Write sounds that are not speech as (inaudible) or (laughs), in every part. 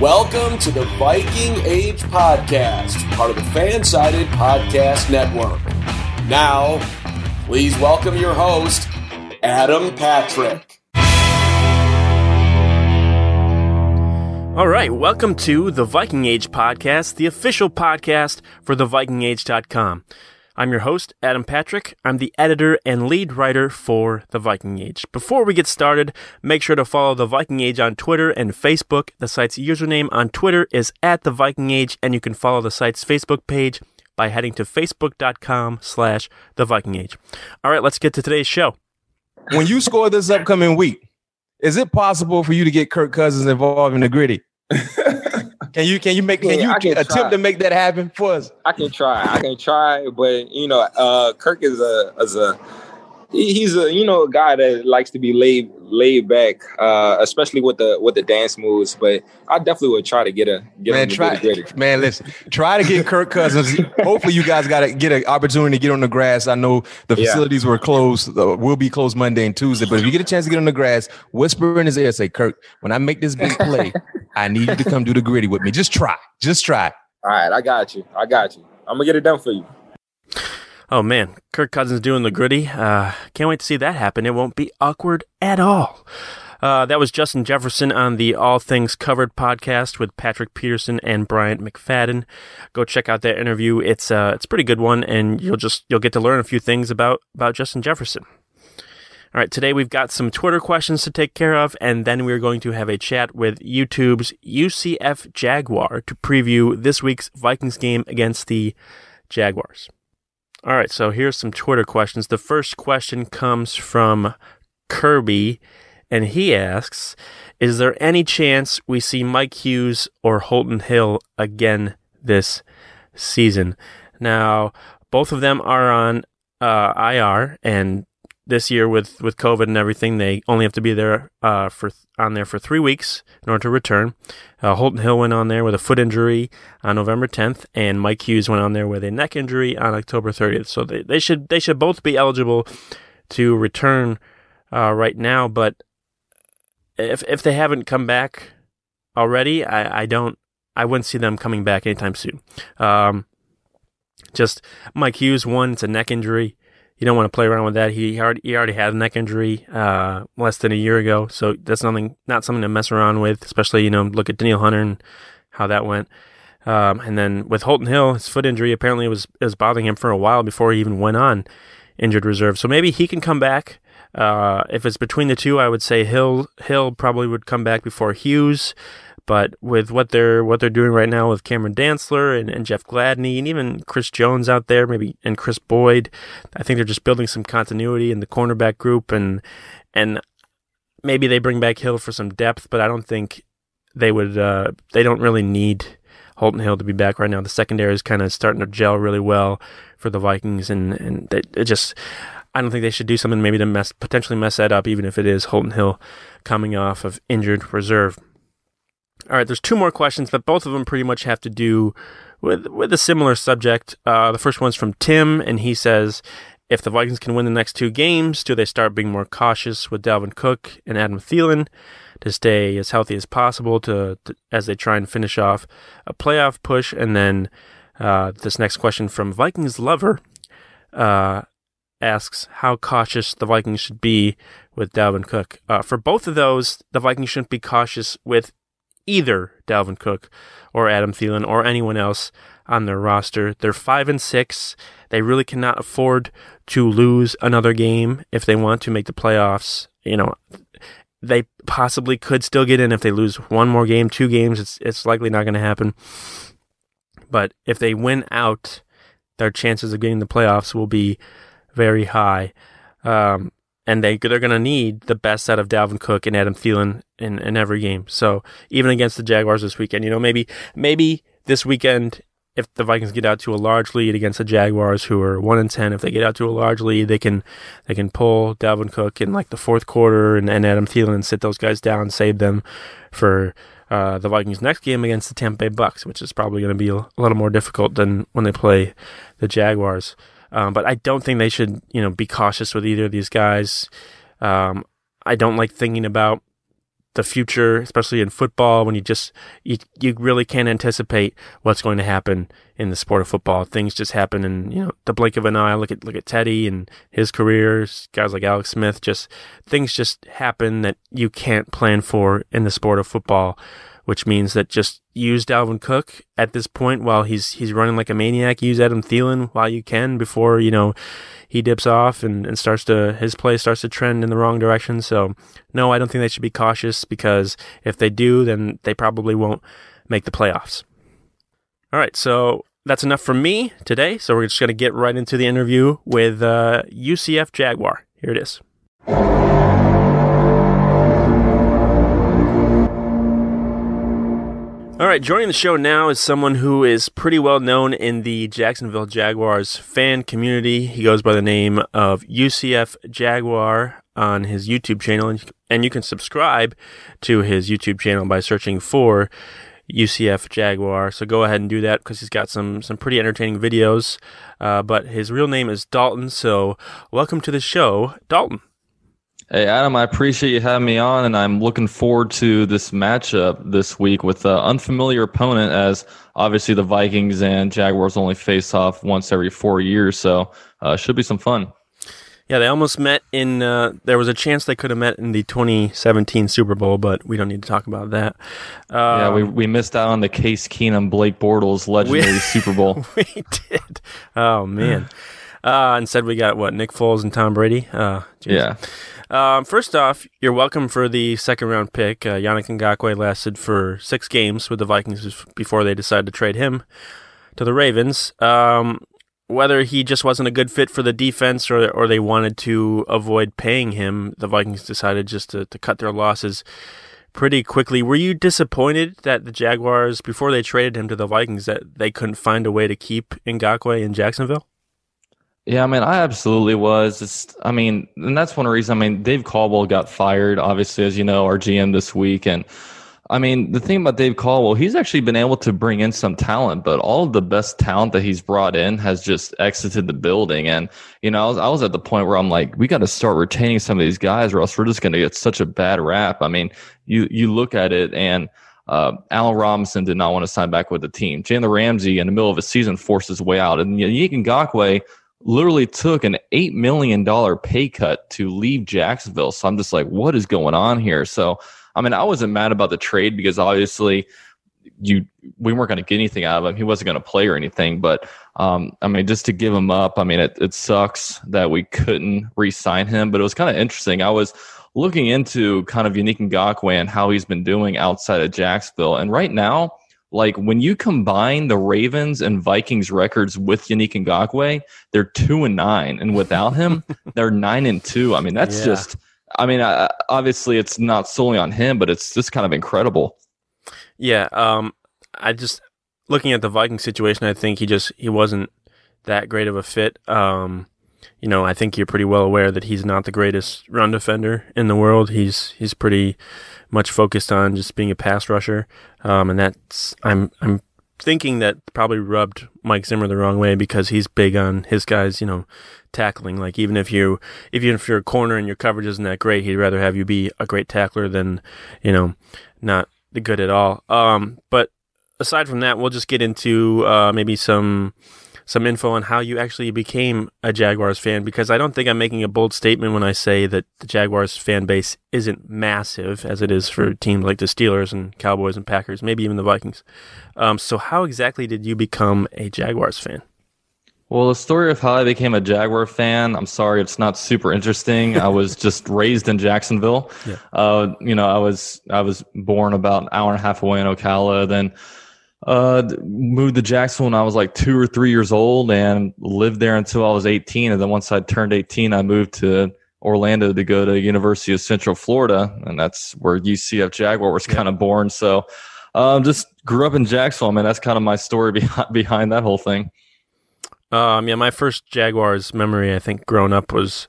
Welcome to the Viking Age Podcast, part of the Fansided Podcast Network. Now, please welcome your host, Adam Patrick. All right, welcome to the Viking Age Podcast, the official podcast for thevikingage.com. I'm your host, Adam Patrick. I'm the editor and lead writer for The Viking Age. Before we get started, make sure to follow The Viking Age on Twitter and Facebook. The site's username on Twitter is at The Viking Age, and you can follow the site's Facebook page by heading to facebook.com slash The Viking Age. All right, let's get to today's show. When you score this upcoming week, is it possible for you to get Kirk Cousins involved in the gritty? (laughs) Can you can you make can Yeah, you can attempt try. to make that happen for us? I can try. I can try, but you know, uh, Kirk is a is a he's a you know a guy that likes to be laid laid back, uh, especially with the with the dance moves. But I definitely would try to get a get Man, try man, listen. Try to get Kirk Cousins. Hopefully, you guys got to get an opportunity to get on the grass. I know the Yeah. facilities were closed, will be closed Monday and Tuesday. But if you get a chance to get on the grass, whisper in his ear, say, "Kirk, when I make this big play, I need you to come do the gritty with me. Just try, just try." All right, I got you. I got you. I'm gonna get it done for you. Oh man, Kirk Cousins doing the gritty. Uh, can't wait to see that happen. It won't be awkward at all. Uh, that was Justin Jefferson on the All Things Covered podcast with Patrick Peterson and Bryant McFadden. Go check out that interview. It's uh, it's a pretty good one, and you'll just you'll get to learn a few things about about Justin Jefferson. All right, today we've got some Twitter questions to take care of, and then we're going to have a chat with YouTube's UCF Jaguar to preview this week's Vikings game against the Jaguars. All right, so here's some Twitter questions. The first question comes from Kirby, and he asks Is there any chance we see Mike Hughes or Holton Hill again this season? Now, both of them are on uh, IR, and this year with, with COVID and everything, they only have to be there uh, for on there for three weeks in order to return. Uh, Holton Hill went on there with a foot injury on November 10th, and Mike Hughes went on there with a neck injury on October 30th. So they, they should they should both be eligible to return uh, right now. But if if they haven't come back already, I, I don't I wouldn't see them coming back anytime soon. Um, just Mike Hughes, one, it's a neck injury. You don't want to play around with that. He already he already had a neck injury uh, less than a year ago, so that's nothing not something to mess around with. Especially you know look at Danielle Hunter and how that went. Um, and then with Holton Hill, his foot injury apparently was was bothering him for a while before he even went on injured reserve. So maybe he can come back. Uh, if it's between the two, I would say Hill Hill probably would come back before Hughes. But with what they're what they're doing right now with Cameron Dantzler and, and Jeff Gladney and even Chris Jones out there, maybe and Kris Boyd, I think they're just building some continuity in the cornerback group and and maybe they bring back Hill for some depth, but I don't think they would. Uh, they don't really need Holton Hill to be back right now. The secondary is kind of starting to gel really well for the Vikings, and and they, it just. I don't think they should do something maybe to mess potentially mess that up, even if it is Holton Hill coming off of injured reserve. All right, there's two more questions, but both of them pretty much have to do with with a similar subject. Uh, the first one's from Tim, and he says, "If the Vikings can win the next two games, do they start being more cautious with Dalvin Cook and Adam Thielen to stay as healthy as possible to, to as they try and finish off a playoff push?" And then uh, this next question from Vikings lover uh, asks how cautious the Vikings should be with Dalvin Cook. Uh, for both of those, the Vikings shouldn't be cautious with either Dalvin Cook or Adam Thielen or anyone else on their roster. They're five and six. They really cannot afford to lose another game if they want to make the playoffs. You know, they possibly could still get in if they lose one more game, two games. It's it's likely not going to happen. But if they win out, their chances of getting the playoffs will be very high. Um, and they they're going to need the best out of Dalvin Cook and Adam Thielen in, in every game. So even against the Jaguars this weekend, you know, maybe maybe this weekend if the Vikings get out to a large lead against the Jaguars, who are one and ten, if they get out to a large lead, they can they can pull Dalvin Cook in like the fourth quarter and, and Adam Thielen and sit those guys down, save them for uh, the Vikings' next game against the Tampa Bay Bucks, which is probably going to be a, a, little more difficult than when they play the Jaguars. Um, but I don't think they should, you know, be cautious with either of these guys. Um, I don't like thinking about the future, especially in football, when you just you you really can't anticipate what's going to happen in the sport of football. Things just happen in you know the blink of an eye. Look at look at Teddy and his careers. Guys like Alex Smith, just things just happen that you can't plan for in the sport of football which means that just use Dalvin Cook at this point while he's he's running like a maniac. Use Adam Thielen while you can before you know he dips off and, and starts to his play starts to trend in the wrong direction. So no, I don't think they should be cautious because if they do, then they probably won't make the playoffs. All right, so that's enough from me today. So we're just going to get right into the interview with uh, UCF Jaguar. Here it is. All right, joining the show now is someone who is pretty well known in the Jacksonville Jaguars fan community. He goes by the name of UCF Jaguar on his YouTube channel, and you can subscribe to his YouTube channel by searching for UCF Jaguar. So go ahead and do that because he's got some some pretty entertaining videos. Uh, but his real name is Dalton. So welcome to the show, Dalton. Hey, Adam, I appreciate you having me on, and I'm looking forward to this matchup this week with an unfamiliar opponent, as obviously the Vikings and Jaguars only face off once every four years, so uh, should be some fun. Yeah, they almost met in. Uh, there was a chance they could have met in the 2017 Super Bowl, but we don't need to talk about that. yeah, we um, we missed out on the Case Keenum Blake Bortles legendary we, (laughs) Super Bowl. we did. Oh man. uh, instead, we got what Nick Foles and Tom Brady. Uh, yeah. Um, first off, you're welcome for the second round pick. Uh, Yannick Ngakoue lasted for six games with the Vikings before they decided to trade him to the Ravens. Um, whether he just wasn't a good fit for the defense or or they wanted to avoid paying him, the Vikings decided just to, to cut their losses pretty quickly. Were you disappointed that the Jaguars, before they traded him to the Vikings, that they couldn't find a way to keep Ngakoue in Jacksonville? Yeah, I mean, I absolutely was. It's, I mean, and that's one reason. I mean, Dave Caldwell got fired, obviously, as you know, our GM this week. And I mean, the thing about Dave Caldwell, he's actually been able to bring in some talent, but all of the best talent that he's brought in has just exited the building. And, you know, I was, I was at the point where I'm like, we got to start retaining some of these guys or else we're just going to get such a bad rap. I mean, you, you look at it and, uh, Allen Robinson did not want to sign back with the team. Jalen Ramsey, in the middle of a season, forced his way out. And Yannick Ngakoue, literally took an $8 million pay cut to leave Jacksonville. So I'm just like, what is going on here? So, I mean, I wasn't mad about the trade because obviously you we weren't going to get anything out of him. He wasn't going to play or anything. But um, I mean, just to give him up, I mean, it, it sucks that we couldn't re-sign him. But it was kind of interesting. I was looking into kind of Yannick Ngakoue and how he's been doing outside of Jacksonville, and right now like when you combine the Ravens and Vikings records with Yannick Ngakoue, they're two and nine, and without him, (laughs) they're nine and two. I mean, that's yeah. just. I mean, uh, obviously, it's not solely on him, but it's just kind of incredible. Yeah, um, I just looking at the Viking situation, I think he just he wasn't that great of a fit. Um, you know, I think you're pretty well aware that he's not the greatest run defender in the world. He's he's pretty much focused on just being a pass rusher, um, and that's I'm I'm thinking that probably rubbed Mike Zimmer the wrong way because he's big on his guys, you know, tackling. Like even if you if even if you're a corner and your coverage isn't that great, he'd rather have you be a great tackler than you know not good at all. Um, but aside from that, we'll just get into uh, maybe some some info on how you actually became a Jaguars fan because I don't think I'm making a bold statement when I say that the Jaguars fan base isn't massive as it is for teams like the Steelers and Cowboys and Packers, maybe even the Vikings. Um, so, how exactly did you become a Jaguars fan? Well, the story of how I became a Jaguar fan, I'm sorry, it's not super interesting. I was (laughs) just raised in Jacksonville. Yeah. Uh, you know, I was I was born about an hour and a half away in Ocala. Then uh, moved to Jacksonville when I was like two or three years old and lived there until I was 18. And then once I turned 18, I moved to Orlando to go to University of Central Florida, and that's where UCF Jaguar was kind of born. So, um, just grew up in Jacksonville, man. That's kind of my story (laughs) behind behind that whole thing. Um, yeah, my first Jaguars memory, I think, growing up was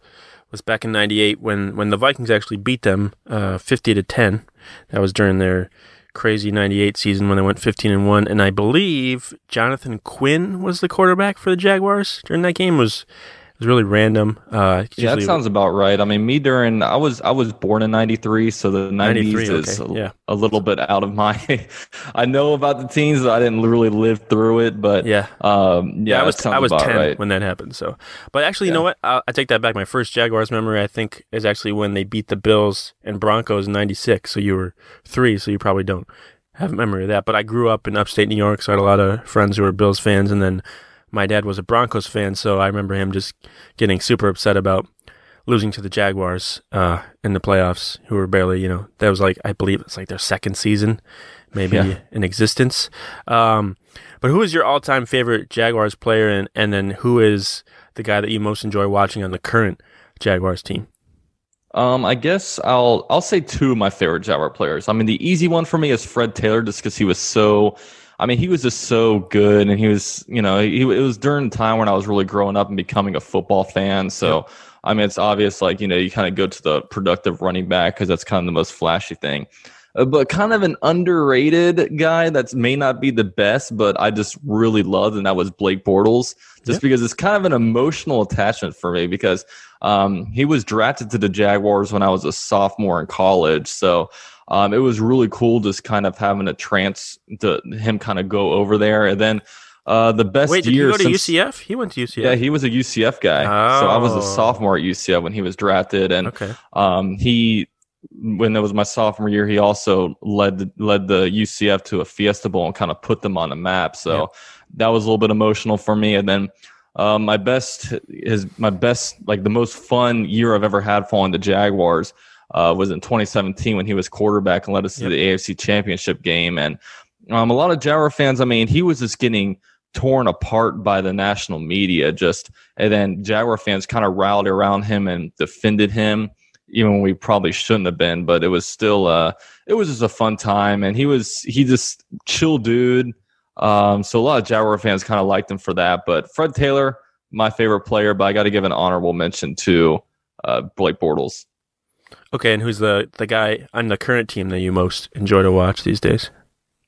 was back in '98 when when the Vikings actually beat them uh, 50 to 10. That was during their crazy 98 season when they went 15 and 1 and I believe Jonathan Quinn was the quarterback for the Jaguars during that game. Was was really random. Uh, yeah, that sounds about right. I mean, me during I was I was born in '93, so the '90s is okay. yeah. a, a, little bit out of my. (laughs) I know about the teens, I didn't really live through it, but yeah, um, yeah, I was I was ten right. when that happened. So, but actually, yeah. you know what? I, I, take that back. My first Jaguars memory, I think, is actually when they beat the Bills and Broncos in '96. So you were three, so you probably don't have a memory of that. But I grew up in upstate New York, so I had a lot of friends who were Bills fans, and then my dad was a Broncos fan, so I remember him just getting super upset about losing to the Jaguars uh, in the playoffs, who were barely, you know, that was like I believe it's like their second season, maybe yeah. in existence. Um, but who is your all-time favorite Jaguars player, and and then who is the guy that you most enjoy watching on the current Jaguars team? Um, I guess I'll I'll say two of my favorite Jaguar players. I mean, the easy one for me is Fred Taylor, just because he was so I mean, he was just so good, and he was, you know, he, it was during the time when I was really growing up and becoming a football fan. So, yeah. I mean, it's obvious, like you know, you kind of go to the productive running back because that's kind of the most flashy thing. Uh, but kind of an underrated guy that may not be the best, but I just really loved, and that was Blake Bortles, just yeah. because it's kind of an emotional attachment for me because um, he was drafted to the Jaguars when I was a sophomore in college. So um, it was really cool just kind of having a trance to him kind of go over there. And then uh, the best Wait, did year he go to UCF? He went to UCF. Yeah, he was a UCF guy. Oh. So I was a oh. sophomore at UCF when he was drafted, and okay. um, he when that was my sophomore year, he also led the, led the UCF to a Fiesta Bowl and kind of put them on the map. So yeah. that was a little bit emotional for me. And then uh, my best is my best like the most fun year I've ever had following the Jaguars uh, was in 2017 when he was quarterback and led us yep. to the AFC Championship game. And um, a lot of Jaguar fans, I mean, he was just getting torn apart by the national media. Just and then Jaguar fans kind of rallied around him and defended him, even when we probably shouldn't have been. But it was still, uh, it was just a fun time, and he was he just chill dude. Um, so a lot of Jaguar fans kind of liked him for that. But Fred Taylor, my favorite player, but I got to give an honorable mention to uh, Blake Bortles. Okay, and who's the the guy on the current team that you most enjoy to watch these days?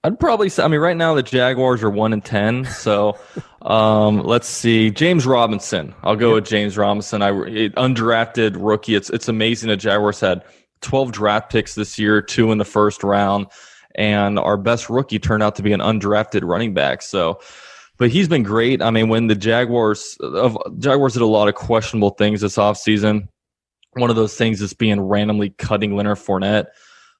I'd probably say. I mean, right now the Jaguars are one and ten. So, um, let's see. James Robinson. I'll go with James Robinson. I undrafted rookie. It's it's amazing. The Jaguars had twelve draft picks this year, two in the first round, and our best rookie turned out to be an undrafted running back. So, but he's been great. I mean, when the Jaguars of Jaguars did a lot of questionable things this offseason one of those things is being randomly cutting Leonard Fournette.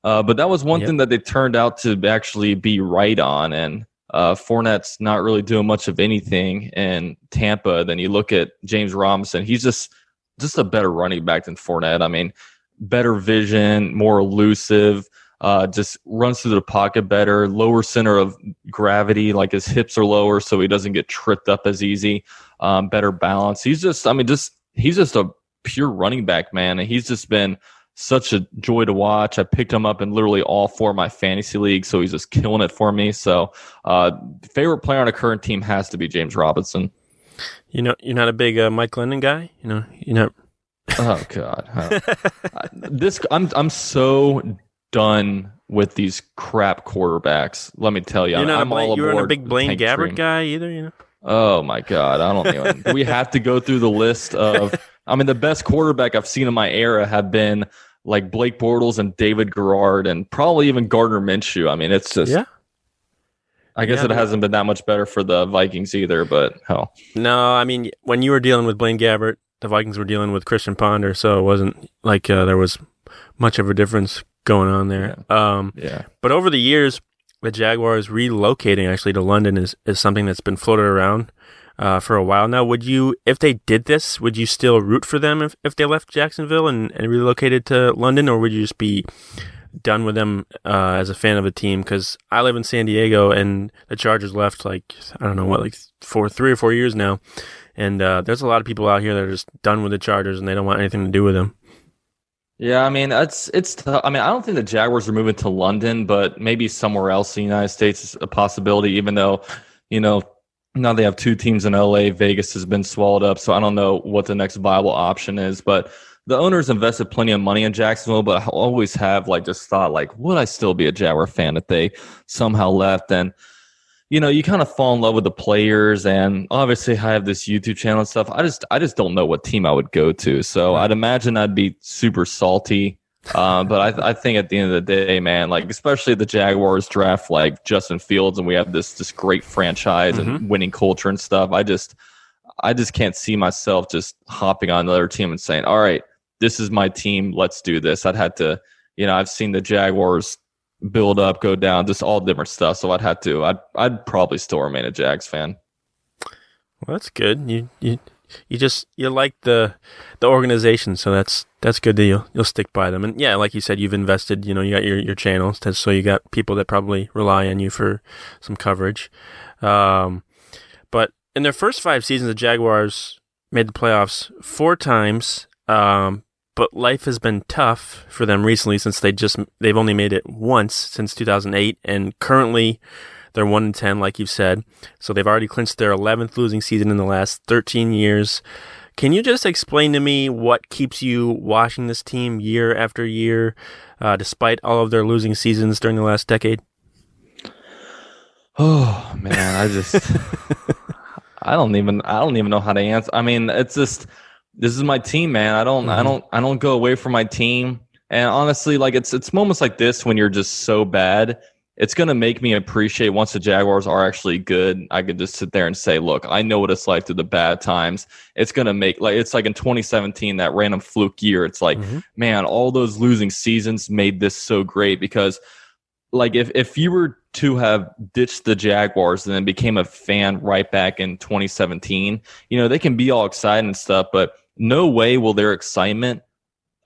Uh, but that was one yep. thing that they turned out to actually be right on. And uh, Fournette's not really doing much of anything in Tampa. Then you look at James Robinson; he's just just a better running back than Fournette. I mean, better vision, more elusive, uh, just runs through the pocket better, lower center of gravity, like his hips are lower, so he doesn't get tripped up as easy. Um, better balance. He's just, I mean, just he's just a pure running back, man. And he's just been such a joy to watch. I picked him up in literally all four of my fantasy leagues, so he's just killing it for me. So, uh, favorite player on a current team has to be James Robinson. You know, you're not a big uh, Mike Glennon guy. You know, you know. oh God, (laughs) this I'm I'm so done with these crap quarterbacks. Let me tell you, you're I'm, not I'm all You're not a big Blaine Gabbert guy either. You know. Oh my God, I don't even. we have to go through the list of (laughs) I mean, the best quarterback I've seen in my era have been like Blake Bortles and David Garrard and probably even Gardner Minshew. I mean, it's just. Yeah. I guess yeah, it hasn't been that much better for the Vikings either, but hell. No, I mean, when you were dealing with Blaine Gabbert, the Vikings were dealing with Christian Ponder, so it wasn't like uh, there was much of a difference going on there. Yeah. Um, yeah. But over the years, the Jaguars relocating actually to London is, is something that's been floated around uh, for a while now. Would you, if they did this, would you still root for them if, if they left Jacksonville and, and relocated to London, or would you just be done with them uh, as a fan of a team? Because I live in San Diego, and the Chargers left like I don't know what, like four, three or four years now, and uh, there's a lot of people out here that are just done with the Chargers and they don't want anything to do with them. Yeah, I mean it's it's. I mean, I don't think the Jaguars are moving to London, but maybe somewhere else in the United States is a possibility. Even though, you know, now they have two teams in LA. Vegas has been swallowed up, so I don't know what the next viable option is. But the owners invested plenty of money in Jacksonville, but I always have like just thought like, would I still be a Jaguar fan if they somehow left? And you know, you kind of fall in love with the players, and obviously I have this YouTube channel and stuff. I just I just don't know what team I would go to, so I'd imagine I'd be super salty. Uh, but I, I think at the end of the day, man, like especially the Jaguars draft like Justin Fields, and we have this this great franchise mm-hmm. and winning culture and stuff. I just I just can't see myself just hopping on another team and saying, "All right, this is my team. Let's do this." I'd had to, you know, I've seen the Jaguars build up, go down, just all different stuff. So I'd have to. I'd I'd probably still remain a Jags fan. Well, that's good. You you you just you like the the organization, so that's that's good that you'll you'll stick by them. And yeah, like you said, you've invested. You know, you got your your channels, so you got people that probably rely on you for some coverage. Um, but in their first five seasons, the Jaguars made the playoffs four times. Um, but life has been tough for them recently since they just they've only made it once since 2008 and currently they're 1 in 10 like you've said so they've already clinched their 11th losing season in the last 13 years can you just explain to me what keeps you watching this team year after year uh, despite all of their losing seasons during the last decade oh man i just (laughs) i don't even i don't even know how to answer i mean it's just this is my team, man. I don't, mm-hmm. I don't, I don't go away from my team. And honestly, like it's it's moments like this when you're just so bad, it's gonna make me appreciate once the Jaguars are actually good. I could just sit there and say, look, I know what it's like through the bad times. It's gonna make like it's like in 2017 that random fluke year. It's like, mm-hmm. man, all those losing seasons made this so great because like if if you were to have ditched the Jaguars and then became a fan right back in 2017, you know, they can be all excited and stuff, but no way will their excitement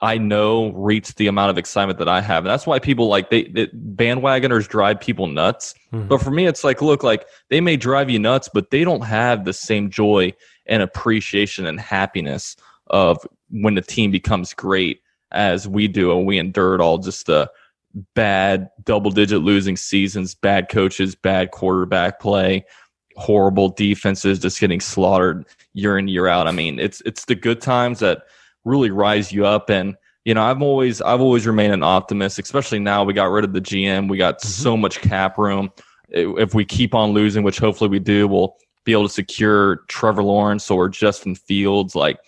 I know reach the amount of excitement that I have. And that's why people like they, they bandwagoners drive people nuts. Mm-hmm. But for me, it's like, look, like they may drive you nuts, but they don't have the same joy and appreciation and happiness of when the team becomes great as we do. And we endured all just the bad double digit losing seasons, bad coaches, bad quarterback play, horrible defenses just getting slaughtered year in year out. I mean, it's it's the good times that really rise you up and you know, I've always I've always remained an optimist, especially now we got rid of the GM. We got mm-hmm. so much cap room. If we keep on losing, which hopefully we do, we'll be able to secure Trevor Lawrence or Justin Fields. Like,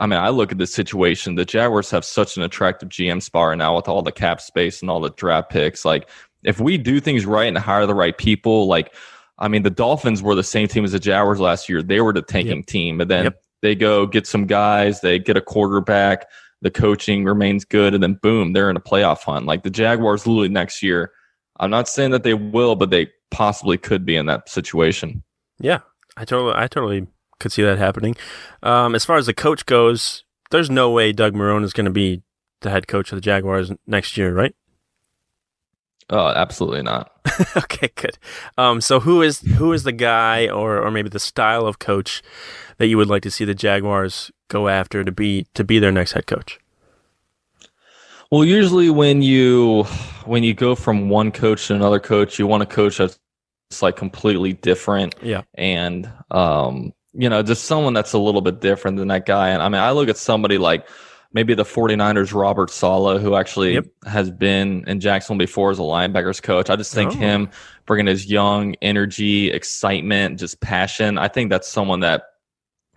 I mean, I look at this situation. The Jaguars have such an attractive GM spot now with all the cap space and all the draft picks. Like, if we do things right and hire the right people, like I mean, the Dolphins were the same team as the Jaguars last year. They were the tanking yep. team, but then yep. They go get some guys, they get a quarterback, the coaching remains good, and then boom, they're in a playoff hunt. Like the Jaguars, literally next year. I'm not saying that they will, but they possibly could be in that situation. Yeah, I totally, I totally could see that happening. Um, as far as the coach goes, there's no way Doug Marrone is going to be the head coach of the Jaguars next year, right? Oh, absolutely not. (laughs) okay, good. Um, so who is who is the guy or or maybe the style of coach that you would like to see the Jaguars go after to be to be their next head coach? Well, usually when you when you go from one coach to another coach, you want a coach that's like completely different. Yeah. And um, you know, just someone that's a little bit different than that guy. And I mean, I look at somebody like maybe the 49ers Robert Saleh, who actually yep. has been in Jacksonville before as a linebackers coach. I just think oh. him bringing his young energy, excitement, just passion. I think that's someone that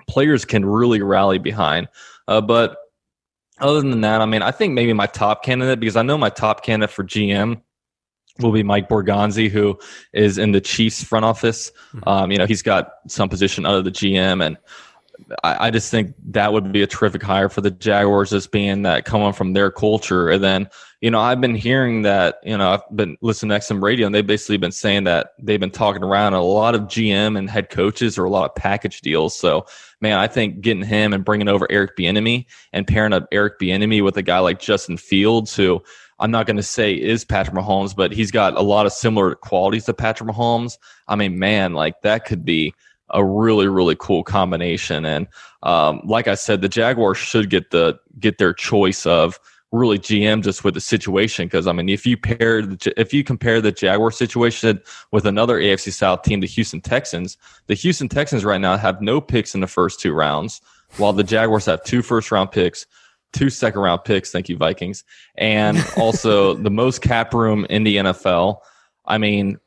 players can really rally behind. Uh, but other than that, I mean, I think maybe my top candidate because I know my top candidate for GM will be Mike Borgonzi, who is in the Chiefs front office. Mm-hmm. Um, you know, he's got some position under the GM and I, I, just think that would be a terrific hire for the Jaguars, as being that coming from their culture. And then, you know, I've been hearing that, you know, I've been listening to XM radio and they've basically been saying that they've been talking around a lot of GM and head coaches or a lot of package deals. So, man, I think getting him and bringing over Eric Bieniemy and pairing up Eric Bieniemy with a guy like Justin Fields, who I'm not going to say is Patrick Mahomes, but he's got a lot of similar qualities to Patrick Mahomes. I mean, man, like that could be a really really cool combination. And um, like I said, the Jaguars should get the get their choice of really GM just with the situation. Because I mean, if you pair the, if you compare the Jaguar situation with another AFC South team, the Houston Texans, the Houston Texans right now have no picks in the first two rounds, while the Jaguars have two first round picks, two second round picks. Thank you, Vikings, and (laughs) also the most cap room in the NFL. I mean.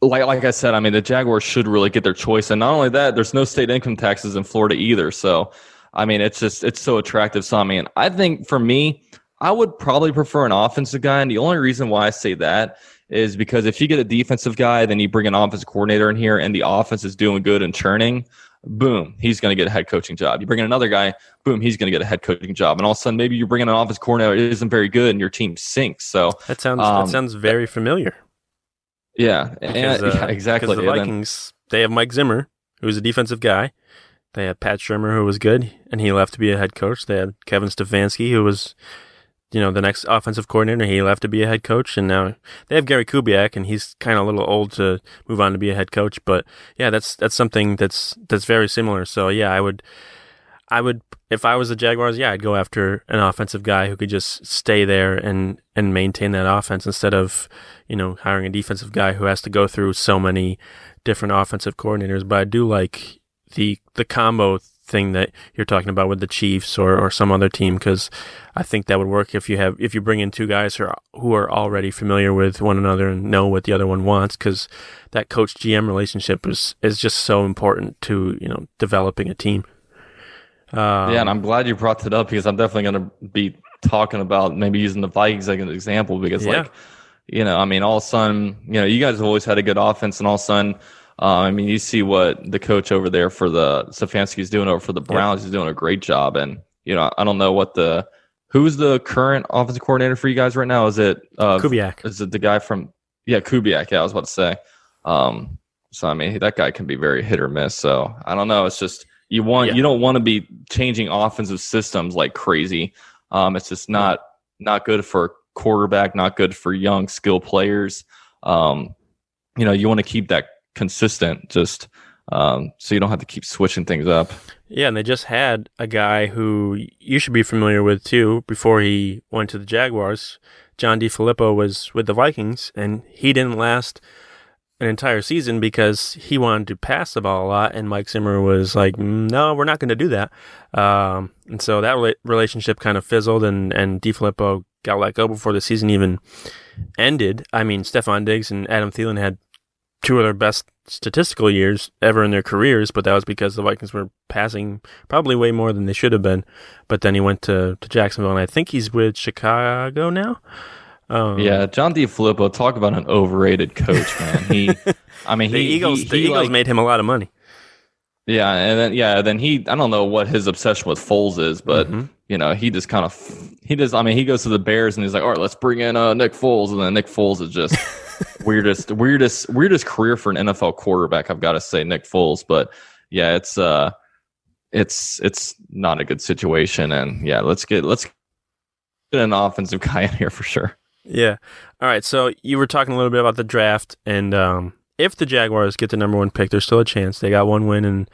Like, like I said, I mean, the Jaguars should really get their choice. And not only that, there's no state income taxes in Florida either. So, I mean, it's just it's so attractive. So I mean, I think for me, I would probably prefer an offensive guy, and the only reason why I say that is because if you get a defensive guy, then you bring an offensive coordinator in here, and the offense is doing good and churning. Boom, he's going to get a head coaching job. You bring in another guy, boom, he's going to get a head coaching job. And all of a sudden, maybe you bring in an offense coordinator that isn't very good, and your team sinks. So that sounds um, that sounds very familiar. Yeah, because, and, uh, yeah exactly. The Vikings, then, they have Mike Zimmer, who's a defensive guy. They had Pat Shurmur, who was good, and he left to be a head coach. They had Kevin Stefanski, who was, you know, the next offensive coordinator. He left to be a head coach, and now they have Gary Kubiak, and he's kind of a little old to move on to be a head coach. But yeah, that's that's something that's that's very similar. So yeah, I would, I would, if I was the Jaguars, yeah, I'd go after an offensive guy who could just stay there and and maintain that offense instead of, you know, hiring a defensive guy who has to go through so many different offensive coordinators. But I do like the the combo thing that you're talking about with the Chiefs or, or some other team because I think that would work if you have if you bring in two guys who are, who are already familiar with one another and know what the other one wants because that coach GM relationship is is just so important to you know developing a team. Um, yeah, and I'm glad you brought that up because I'm definitely going to be talking about maybe using the Vikings like an example because yeah. like you know I mean all of a sudden you know you guys have always had a good offense and all of a sudden uh, I mean, you see what the coach over there for the Stefanski is doing over for the Browns. He's doing a great job. And, you know, I don't know what the, who's the current offensive coordinator for you guys right now? Is it, uh, Kubiak? Is it the guy from, yeah, Kubiak. Yeah, I was about to say. Um, so, I mean, that guy can be very hit or miss. So I don't know. It's just, you want, yeah. you don't want to be changing offensive systems like crazy. Um, it's just not, not good for quarterback, not good for young skill players. Um, you know, you want to keep that consistent, just um, so you don't have to keep switching things up. Yeah, and they just had a guy who you should be familiar with too before he went to the Jaguars. John DeFilippo was with the Vikings, and he didn't last an entire season because he wanted to pass the ball a lot, and Mike Zimmer was like, mm, "No, we're not going to do that." Um, and so that relationship kind of fizzled, and and DeFilippo got let go before the season even ended. I mean, Stefon Diggs and Adam Thielen had two of their best statistical years ever in their careers, but that was because the Vikings were passing probably way more than they should have been. But then he went to, to Jacksonville, and I think he's with Chicago now. Um, yeah, John DeFilippo, talk about an overrated coach, man. He, I mean, (laughs) the he, Eagles, he, the Eagles like, made him a lot of money. Yeah, and then yeah, then he, I don't know what his obsession with Foles is, but mm-hmm. you know, he just kind of, he does. I mean, he goes to the Bears and he's like, all right, let's bring in uh, Nick Foles, and then Nick Foles is just (laughs) weirdest, weirdest, weirdest career for an NFL quarterback. I've got to say, Nick Foles. But yeah, it's uh, it's it's not a good situation. And yeah, let's get let's get an offensive (laughs) guy in here for sure. Yeah. All right. So you were talking a little bit about the draft, and um, if the Jaguars get the number one pick, there's still a chance. They got one win, and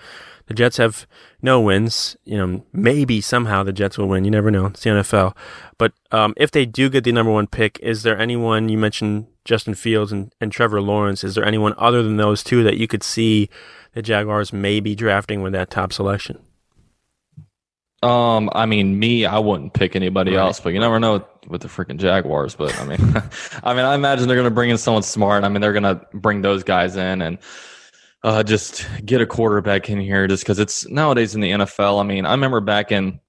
the Jets have no wins. You know, maybe somehow the Jets will win. You never know. It's the NFL. But um, if they do get the number one pick, is there anyone you mentioned Justin Fields and, and Trevor Lawrence? Is there anyone other than those two that you could see the Jaguars may be drafting with that top selection? Um, I mean, me, I wouldn't pick anybody right. else, but you never know with the freaking Jaguars. But I mean, (laughs) I mean, I imagine they're going to bring in someone smart. I mean, they're going to bring those guys in and uh, just get a quarterback in here just because it's nowadays in the NFL. I mean, I remember back in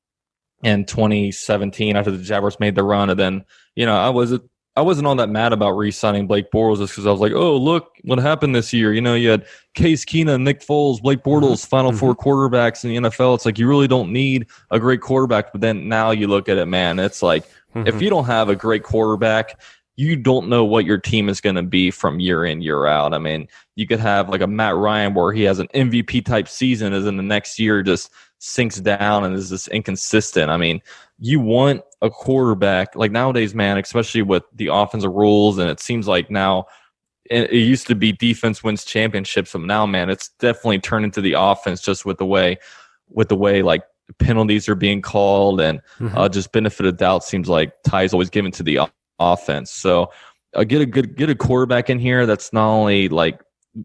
in 2017 after the Jaguars made the run, and then you know I was I wasn't all that mad about re-signing Blake Bortles just because I was like, oh look what happened this year. You know, you had Case Keenum, Nick Foles, Blake Bortles, mm-hmm. Final mm-hmm. Four quarterbacks in the NFL. It's like you really don't need a great quarterback, but then now you look at it, man, it's like mm-hmm. if you don't have a great quarterback, you don't know what your team is going to be from year in year out. I mean, you could have like a Matt Ryan where he has an MVP type season, as in the next year just sinks down and is just inconsistent. I mean, you want a quarterback like nowadays, man, especially with the offensive rules, and it seems like now it, used to be defense wins championships, but now, man, it's definitely turned into the offense just with the way with the way like penalties are being called, and mm-hmm. uh, just benefit of doubt seems like tie is always given to the offense. So uh, get a good get a quarterback in here that's not only like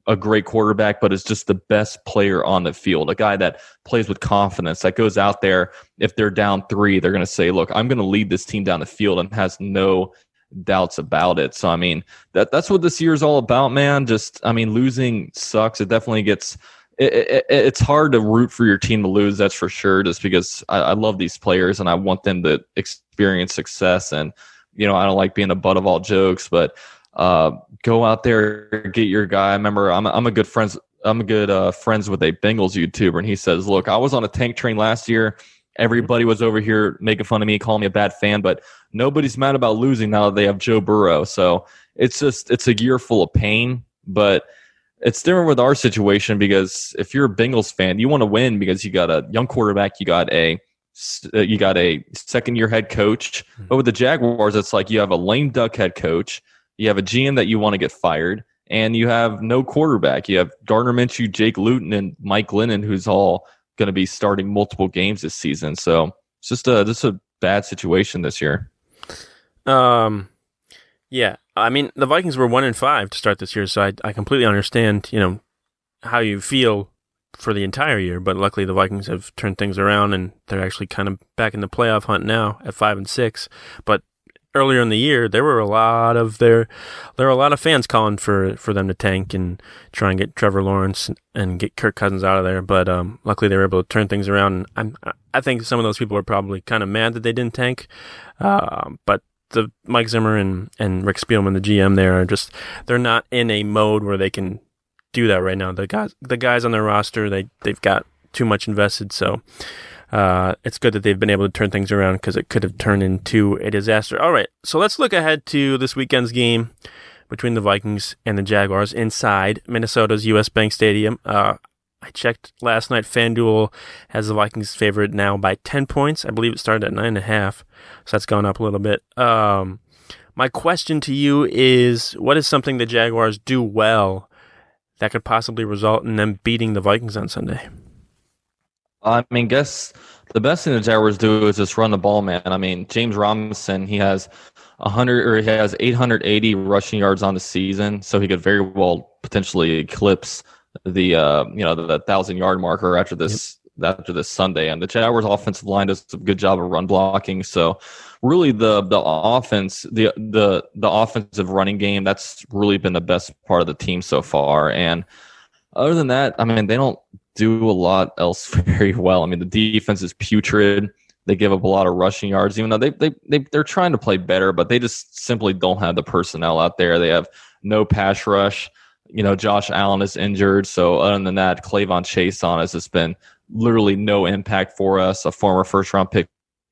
a great quarterback, but is just the best player on the field. A guy that plays with confidence, that goes out there. If they're down three, they're going to say, "Look, I'm going to lead this team down the field," and has no doubts about it. So I mean, that that's what this year is all about, man. Just I mean, losing sucks. It definitely gets. It, it, it's hard to root for your team to lose. That's for sure. Just because I, I love these players and I want them to experience success. And you know, I don't like being the butt of all jokes, but uh, go out there get your guy. I remember I'm I'm a good friends I'm a good uh, friends with a Bengals YouTuber, and he says, "Look, I was on a tank train last year. Everybody was over here making fun of me, calling me a bad fan, but nobody's mad about losing now that they have Joe Burrow. So it's just it's a year full of pain, but." It's different with our situation because if you're a Bengals fan, you want to win because you got a young quarterback, you got a you got a second year head coach. Hmm. But with the Jaguars, it's like you have a lame duck head coach, you have a GM that you want to get fired, and you have no quarterback. You have Gardner Minshew, Jake Luton, and Mike Glennon, who's all going to be starting multiple games this season. So it's just a just a bad situation this year. Um, yeah, I mean the Vikings were one in five to start this year, so I I completely understand you know how you feel for the entire year, but luckily the Vikings have turned things around and they're actually kind of back in the playoff hunt now at five and six. But earlier in the year, there were a lot of there there were a lot of fans calling for for them to tank and try and get Trevor Lawrence and get Kirk Cousins out of there. But um, luckily, they were able to turn things around. And I'm, I think some of those people are probably kind of mad that they didn't tank. Uh, but the Mike Zimmer and and Rick Spielman, the GM, there are just they're not in a mode where they can do that right now. The guys the guys on their roster they they've got too much invested, so uh, it's good that they've been able to turn things around because it could have turned into a disaster. All right, so let's look ahead to this weekend's game between the Vikings and the Jaguars inside Minnesota's U.S. Bank Stadium. Uh, I checked last night. FanDuel has the Vikings favorite now by 10 points. I believe it started at 9.5, so that's gone up a little bit. Um, my question to you is what is something the Jaguars do well that could possibly result in them beating the Vikings on Sunday? I mean, guess the best thing the Jaguars do is just run the ball, man. I mean, James Robinson, he has 100 or he has 880 rushing yards on the season, so he could very well potentially eclipse the uh, you know the, the thousand yard marker after this. After this Sunday. And the Jaguars' offensive line does a good job of run blocking. So really, the the offense, the the the offensive running game, that's really been the best part of the team so far. And other than that, I mean, they don't do a lot else (laughs) very well. I mean, the defense is putrid. They give up a lot of rushing yards, even though they, they, they, they're trying to play better, but they just simply don't have the personnel out there. They have no pass rush. You know, Josh Allen is injured. So, other than that, K'Lavon Chaisson has just been literally no impact for us. A former first round pick,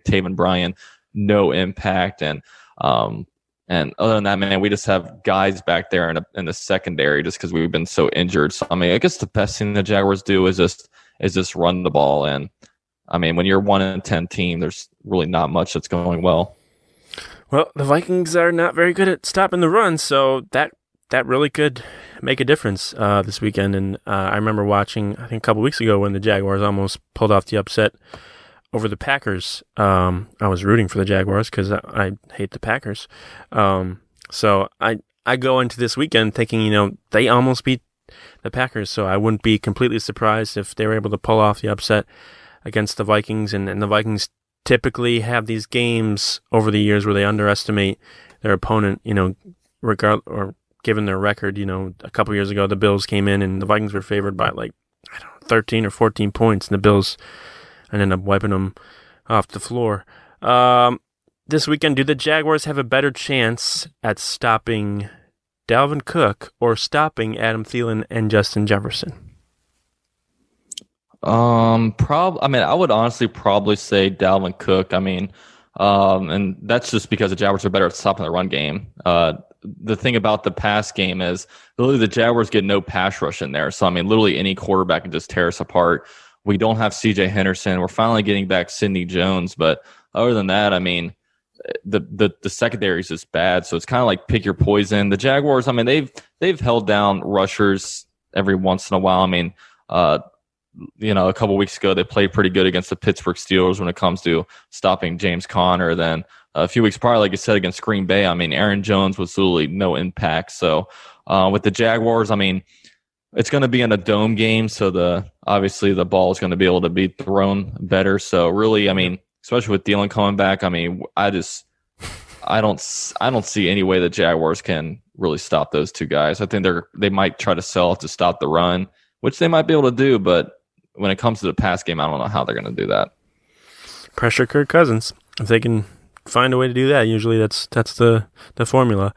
Taven Bryan, no impact. And um, and other than that, man, we just have guys back there in, a, in the secondary just because we've been so injured. So I mean, I guess the best thing the Jaguars do is just is just run the ball. And I mean, when you're one in ten team, there's really not much that's going well. Well, the Vikings are not very good at stopping the run, so that that really could make a difference uh, this weekend. And uh, I remember watching, I think a couple weeks ago when the Jaguars almost pulled off the upset over the Packers. Um, I was rooting for the Jaguars because I, I, hate the Packers. Um, so I I go into this weekend thinking, you know, they almost beat the Packers, so I wouldn't be completely surprised if they were able to pull off the upset against the Vikings. And, and the Vikings typically have these games over the years where they underestimate their opponent, you know, regard or given their record. You know, a couple years ago, the Bills came in and the Vikings were favored by like, I don't know, 13 or 14 points, and the Bills and end up wiping them off the floor. Um, this weekend, do the Jaguars have a better chance at stopping Dalvin Cook or stopping Adam Thielen and Justin Jefferson? Um, prob. I mean, I would honestly probably say Dalvin Cook. I mean, um, and that's just because the Jaguars are better at stopping the run game. Uh, the thing about the pass game is literally the Jaguars get no pass rush in there. So I mean, literally any quarterback can just tear us apart. We don't have CJ Henderson. We're finally getting back Sidney Jones, but other than that, I mean, the the the secondary is just bad. So it's kind of like pick your poison. The Jaguars, I mean, they've they've held down rushers every once in a while. I mean, uh, you know, a couple weeks ago they played pretty good against the Pittsburgh Steelers when it comes to stopping James Conner. Then a few weeks prior, like you said, against Green Bay, I mean, Aaron Jones was literally no impact. So uh, with the Jaguars, I mean, it's going to be in a dome game, so the obviously the ball is going to be able to be thrown better. So really, I mean, especially with Thielen coming back, I mean, I just I don't I don't see any way the Jaguars can really stop those two guys. I think they're they might try to sell to stop the run, which they might be able to do, but when it comes to the pass game, I don't know how they're going to do that. Pressure Kirk Cousins if they can find a way to do that. Usually, that's that's the the formula.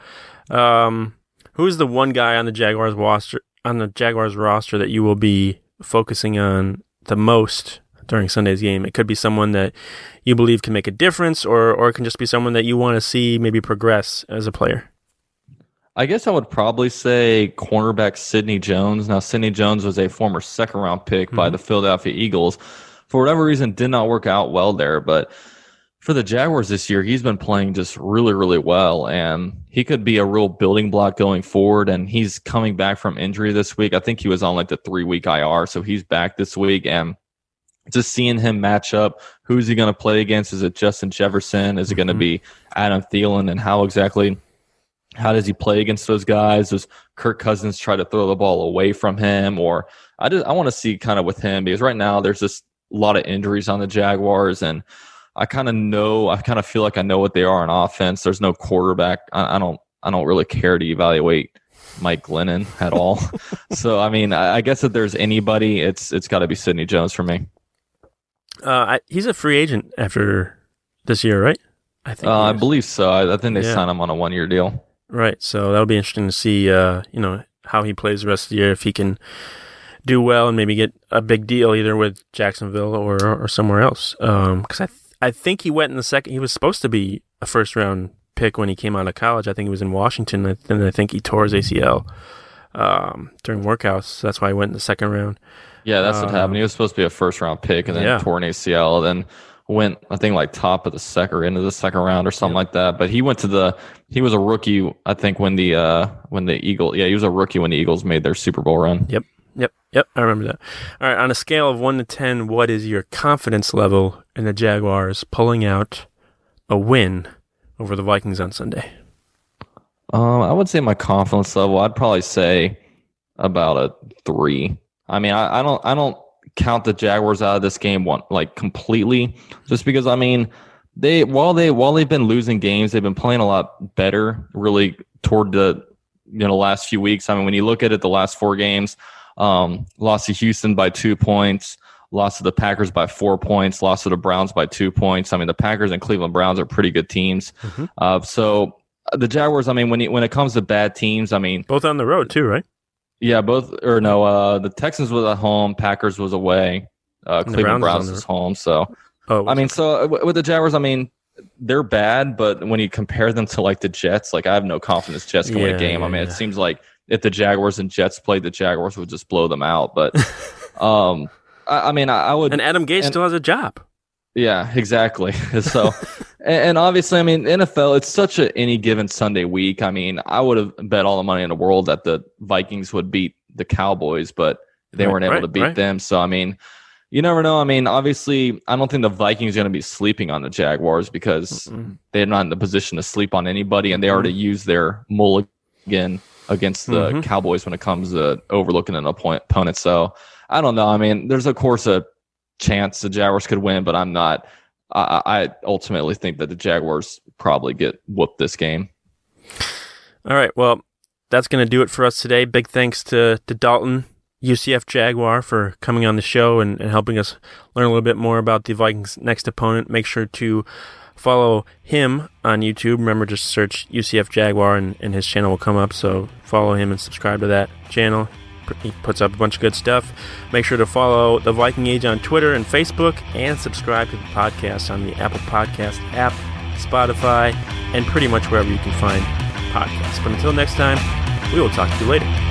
Um, who's the one guy on the Jaguars roster on the Jaguars roster that you will be focusing on the most during Sunday's game? It could be someone that you believe can make a difference, or or it can just be someone that you want to see maybe progress as a player. I guess I would probably say cornerback Sidney Jones. Now, Sidney Jones was a former second round pick mm-hmm. by the Philadelphia Eagles. For whatever reason, did not work out well there, but for the Jaguars this year, he's been playing just really, really well, and he could be a real building block going forward. And he's coming back from injury this week. I think he was on like the three week IR, so he's back this week. And just seeing him match up, who's he going to play against? Is it Justin Jefferson? Is it going to mm-hmm. be Adam Thielen? And how exactly? How does he play against those guys? Does Kirk Cousins try to throw the ball away from him? Or I just I want to see kind of with him because right now there's just a lot of injuries on the Jaguars and I kind of know, I kind of feel like I know what they are on offense. There's no quarterback. I, I don't, I don't really care to evaluate Mike Glennon at all. (laughs) so I mean, I, I, guess if there's anybody, it's it's got to be Sidney Jones for me. Uh, I, he's a free agent after this year, right? I think. Uh, I believe so. I, I think they yeah. signed him on a one year deal. Right. So that'll be interesting to see. Uh, you know how he plays the rest of the year if he can do well and maybe get a big deal either with Jacksonville or or somewhere else. Because um, I I think he went in the second. He was supposed to be a first round pick when he came out of college. I think he was in Washington, and I think he tore his ACL um, during workouts. That's why he went in the second round. Yeah, that's um, what happened. He was supposed to be a first round pick, and then yeah. tore an ACL. Then went, I think, like top of the second or into the second round or something yeah. like that. But he went to the. He was a rookie, I think, when the uh, when the Eagle. Yeah, he was a rookie when the Eagles made their Super Bowl run. Yep. Yep, I remember that. All right, on a scale of 1 to 10, what is your confidence level in the Jaguars pulling out a win over the Vikings on Sunday? Um, I would say my confidence level, I'd probably say about a 3. I mean, I, I don't I don't count the Jaguars out of this game one like completely just because I mean, they while they while they've been losing games, they've been playing a lot better really toward the you know last few weeks. I mean, when you look at it the last 4 games, um, lost to Houston by two points, lost to the Packers by four points, lost to the Browns by two points. I mean, the Packers and Cleveland Browns are pretty good teams. Mm-hmm. Uh, so uh, the Jaguars, I mean, when you, when it comes to bad teams, I mean, both on the road too, right? Yeah, both or no, uh, the Texans was at home, Packers was away, uh, Cleveland Browns, Browns was home. So, oh, I mean, so uh, with the Jaguars, I mean, they're bad, but when you compare them to like the Jets, like I have no confidence Jets can yeah, win a game. I mean, yeah. it seems like if the Jaguars and Jets played, the Jaguars would just blow them out. But (laughs) um, I, I, mean, I, I, would. And Adam Gase and, still has a job. Yeah, exactly. (laughs) So, and, and, obviously, I mean, NFL, it's such a any given Sunday week. I mean, I would have bet all the money in the world that the Vikings would beat the Cowboys, but they right, weren't able right, to beat right. them. So, I mean, you never know. I mean, obviously, I don't think the Vikings are going to be sleeping on the Jaguars because Mm-mm. they're not in the position to sleep on anybody, and they already used their mulligan against the mm-hmm. Cowboys when it comes to overlooking an opponent. So I don't know. I mean, there's of course a chance the Jaguars could win, but I'm not. I, I ultimately think that the Jaguars probably get whooped this game. All right. Well, that's going to do it for us today. Big thanks to, to Dalton, UCF Jaguar, for coming on the show and, and helping us learn a little bit more about the Vikings' next opponent. Make sure to follow him on YouTube. Remember, just search UCF Jaguar and, and his channel will come up. So follow him and subscribe to that channel. He puts up a bunch of good stuff. Make sure to follow the Viking Age on Twitter and Facebook and subscribe to the podcast on the Apple Podcast app, Spotify, and pretty much wherever you can find podcasts. But until next time, we will talk to you later.